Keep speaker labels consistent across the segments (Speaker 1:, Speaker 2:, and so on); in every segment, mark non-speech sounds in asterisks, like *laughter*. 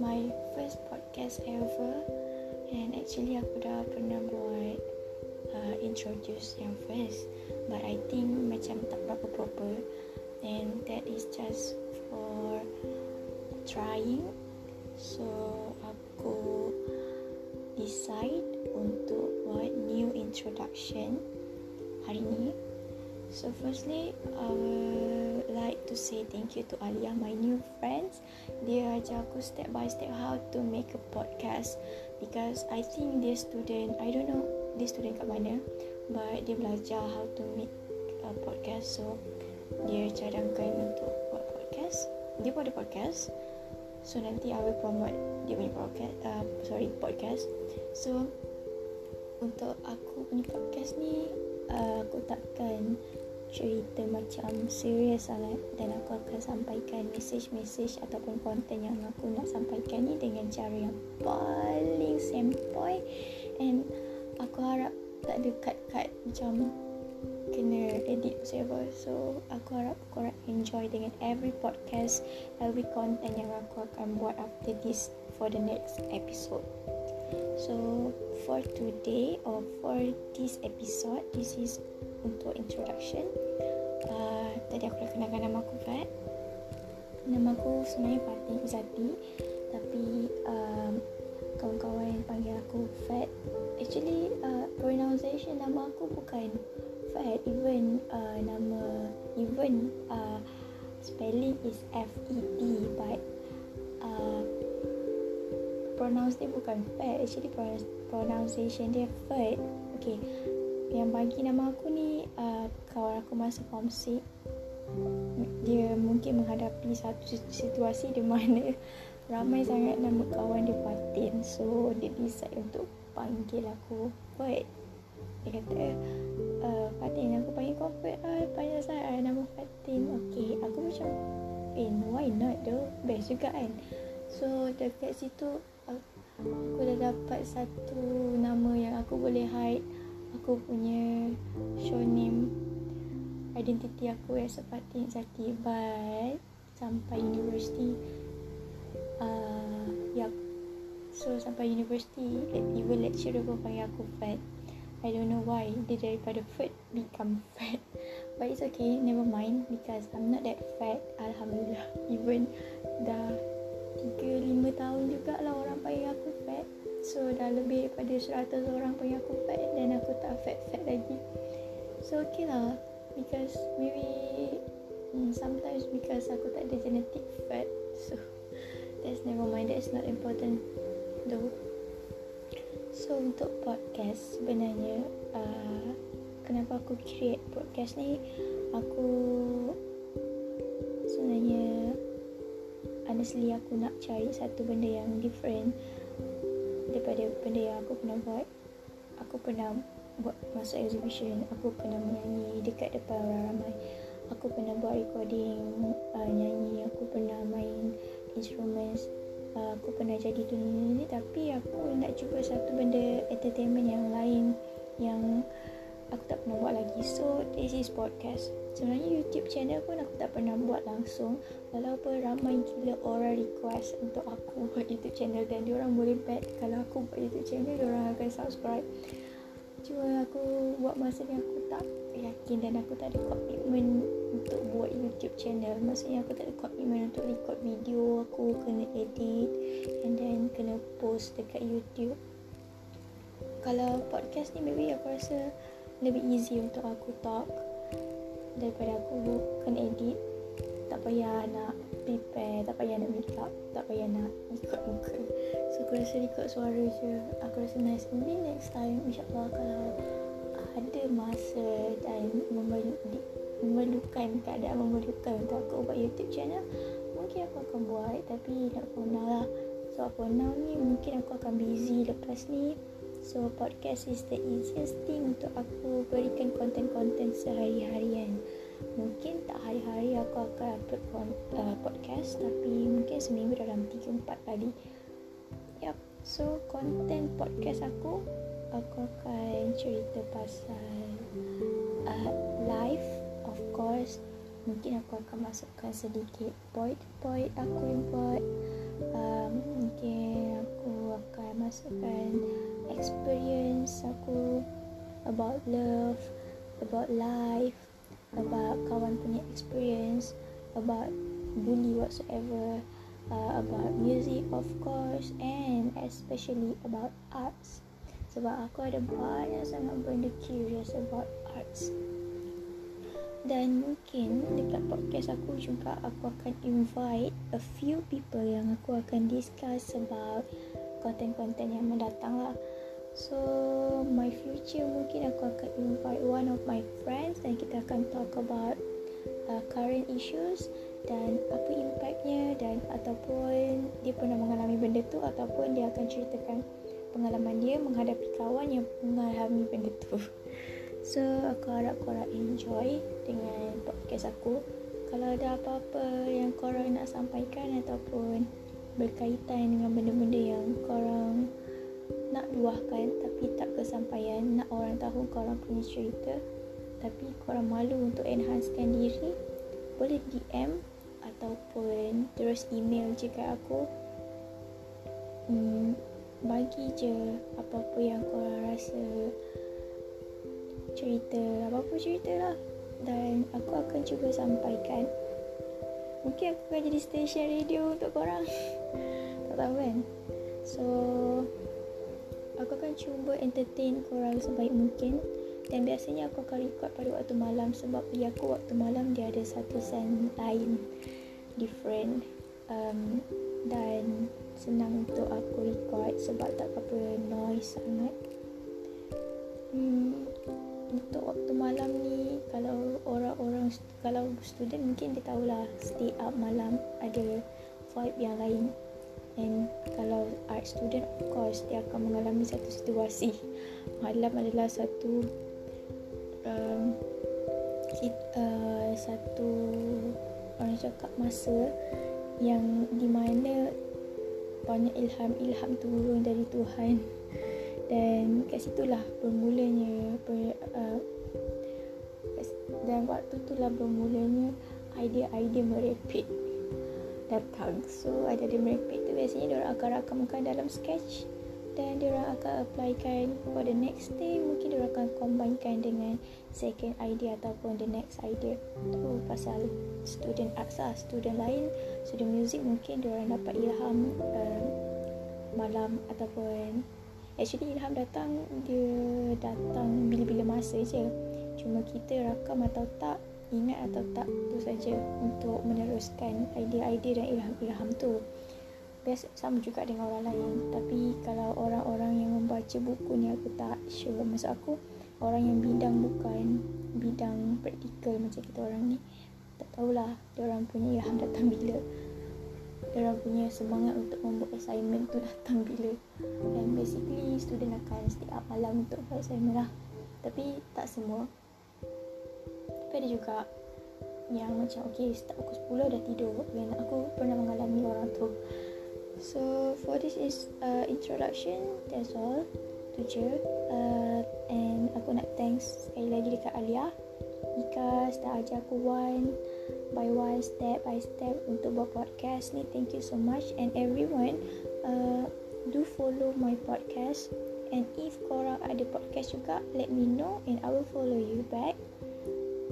Speaker 1: my first podcast ever. And actually aku dah pernah buat uh, introduce yang first. But I think macam tak berapa proper. And that is just for trying. So aku decide untuk buat new introduction hari ni. So firstly I would like to say thank you to Alia my new friends. Dia ajar aku step by step how to make a podcast because I think dia student I don't know dia student kat mana but dia belajar how to make a podcast. So dia cadangkan untuk buat podcast. Dia pun ada podcast so nanti I will promote dia punya podcast uh, sorry podcast. So untuk aku punya podcast ni uh, aku takkan cerita macam serius lah dan aku akan sampaikan message-message ataupun konten yang aku nak sampaikan ni dengan cara yang paling sempoi. And aku harap tak ada cut-cut macam kena edit whatever so aku harap korang enjoy dengan every podcast every content yang aku akan buat after this for the next episode. So for today or for this episode this is untuk introduction. Uh, Tadi aku dah kenalkan nama aku Fat. Nama aku sebenarnya Fatih Izzati Tapi um, kawan-kawan panggil aku Fat. Actually uh, pronunciation nama aku bukan Fat Even uh, nama Even uh, spelling is F-E-T But uh, pronounce dia bukan Fat. Actually pronunciation dia Fat. Okay yang bagi nama aku ni uh, kawan aku masa form 6 dia mungkin menghadapi satu situasi di mana *laughs* ramai sangat nama kawan dia Fatin so dia decide untuk panggil aku Fat dia kata uh, Fatin aku panggil kau Fat uh, panggil saya uh, nama Fatin. Ok aku macam eh why not? Though best juga kan? So dekat situ aku dah dapat satu nama yang aku boleh hide aku punya show name identity aku as a Fatin Zati but sampai university uh, yup. So sampai university even lecturer pun panggil aku fat I don't know why dia daripada fat become fat. But it's okay never mind because I'm not that fat Alhamdulillah. *laughs* Even dah 3-5 tahun jugalah orang panggil aku fat. So dah lebih daripada 100 orang panggil aku fat Dan aku tak fat-fat lagi. So okay lah Because maybe mm, Sometimes because aku tak ada genetic fat So *laughs* That's never mind That's not important Though So untuk podcast sebenarnya uh, Kenapa aku create podcast ni Aku Sebenarnya Honestly aku nak cari satu benda yang different daripada benda yang aku pernah buat. Aku pernah buat masa exhibition aku pernah menyanyi dekat depan orang ramai. Aku pernah buat recording uh, nyanyi aku pernah main instruments uh, aku pernah jadi tu ni tapi aku nak cuba satu benda entertainment yang lain yang aku tak pernah buat lagi. So this is podcast. Sebenarnya YouTube channel pun aku tak pernah buat langsung. Walaupun ramai gila orang request untuk aku *laughs* buat YouTube channel dan diorang boleh bet kalau aku buat YouTube channel diorang akan subscribe. Cuma aku buat masa ni aku tak yakin dan aku tak ada komitmen untuk buat YouTube channel. Maksudnya aku tak ada komitmen untuk record video aku kena edit and then kena post dekat YouTube. Kalau podcast ni maybe aku rasa lebih easy untuk aku talk daripada aku kena edit. Tak payah nak prepare tak payah nak make up tak payah nak ikut muka. So aku rasa ikut suara je. Aku rasa nice. Maybe next time insyaAllah kalau ada masa dan memerlukan keadaan memerlukan untuk aku buat YouTube channel mungkin aku akan buat tapi nak for now lah so for now ni mungkin aku akan busy lepas ni So podcast is the easiest thing untuk aku berikan konten-konten sehari-harian. Mungkin tak hari-hari aku akan upload uh, podcast tapi mungkin seminggu dalam 3-4 kali. Yep. So content podcast aku Aku akan cerita pasal uh, Life course Mungkin aku akan masukkan sedikit Point-point aku yang buat um, Mungkin aku akan masukkan Experience aku About love About life About kawan punya experience About bully whatsoever uh, about music of course and especially about arts. Sebab aku ada banyak sangat benda curious about arts dan mungkin dekat podcast aku juga aku akan invite a few people yang aku akan discuss about konten-konten yang mendatang lah so my future mungkin aku akan invite one of my friends dan kita akan talk about uh, current issues dan apa impactnya dan ataupun dia pernah mengalami benda tu ataupun dia akan ceritakan pengalaman dia menghadapi kawan yang mengalami benda tu. *laughs* So aku harap korang enjoy dengan podcast aku. Kalau ada apa-apa yang korang nak sampaikan ataupun berkaitan dengan benda-benda yang korang nak luahkan tapi tak kesampaian, nak orang tahu korang punya cerita tapi korang malu untuk enhancekan diri, boleh DM ataupun terus email je kat aku hmm, bagi je apa-apa yang kau rasa cerita apa-apa cerita lah. Dan aku akan cuba sampaikan. Mungkin aku akan jadi stesen radio untuk korang. *laughs* Tak tahu kan? So aku akan cuba entertain korang sebaik mungkin. Dan biasanya aku akan record pada waktu malam sebab bagi aku waktu malam dia ada satu sound lain different. Um, dan senang untuk aku record sebab tak apa noise sangat. Hmm, untuk waktu malam ni kalau orang-orang kalau student mungkin dia tahulah stay up malam ada vibe yang lain. And kalau art student of course dia akan mengalami satu situasi. *laughs* Malam adalah satu um, uh, satu orang cakap masa yang di mana banyak ilham-ilham turun dari Tuhan dan kat situlah bermulanya ber, uh, dan waktu itulah bermulanya idea-idea merepek. Datang so idea-idea merepek tu biasanya dia akan rakamkan dalam sketch dan dia orang akan applykan for the next day. Mungkin dia akan combinekan dengan second idea ataupun the next idea. Tu pasal student arts lah student lain student music mungkin dia orang dapat ilham uh, malam ataupun actually ilham datang dia datang bila-bila masa je. Cuma kita rakam atau tak ingat atau tak tu saja untuk meneruskan idea-idea dan ilham-ilham tu. Biasa sama juga dengan orang lain. Tapi kalau orang-orang yang membaca buku ni aku tak sure. Maksud aku orang yang bidang bukan bidang praktikal macam kita orang ni tak tahulah dia orang punya ilham datang bila dia punya semangat untuk membuat assignment tu datang bila? Dan basically student akan up malam untuk buat assignment lah. Tapi tak semua. Tapi ada juga yang macam okay start pukul 10 dah tidur dan aku pernah mengalami orang tu. So for this is uh, introduction That's all. Tu je. Uh, And aku nak thanks Sekali lagi dekat Alia. Ikas dah ajar aku one By one step by step Untuk buat podcast ni. Thank you so much. And everyone uh, Do follow my podcast. And if korang ada podcast juga Let me know And I will follow you back.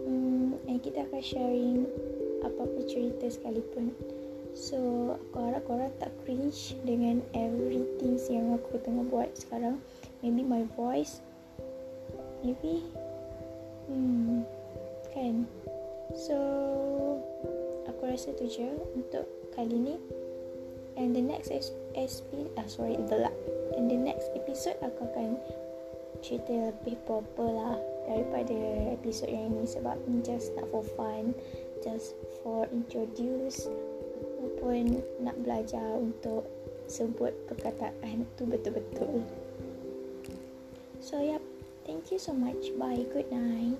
Speaker 1: Um, And kita akan sharing Apa-apa cerita sekalipun. So aku harap korang tak cringe dengan everything yang aku tengah buat sekarang. Maybe my voice. Maybe Hmm Kan So Aku rasa tu je untuk kali ni And the next SP Ah sorry the And the next episode aku akan cerita lebih proper lah daripada episod yang ini sebab ni just not for fun just for introduce ataupun nak belajar untuk sebut perkataan tu betul-betul. So yep, thank you so much. Bye. Good night.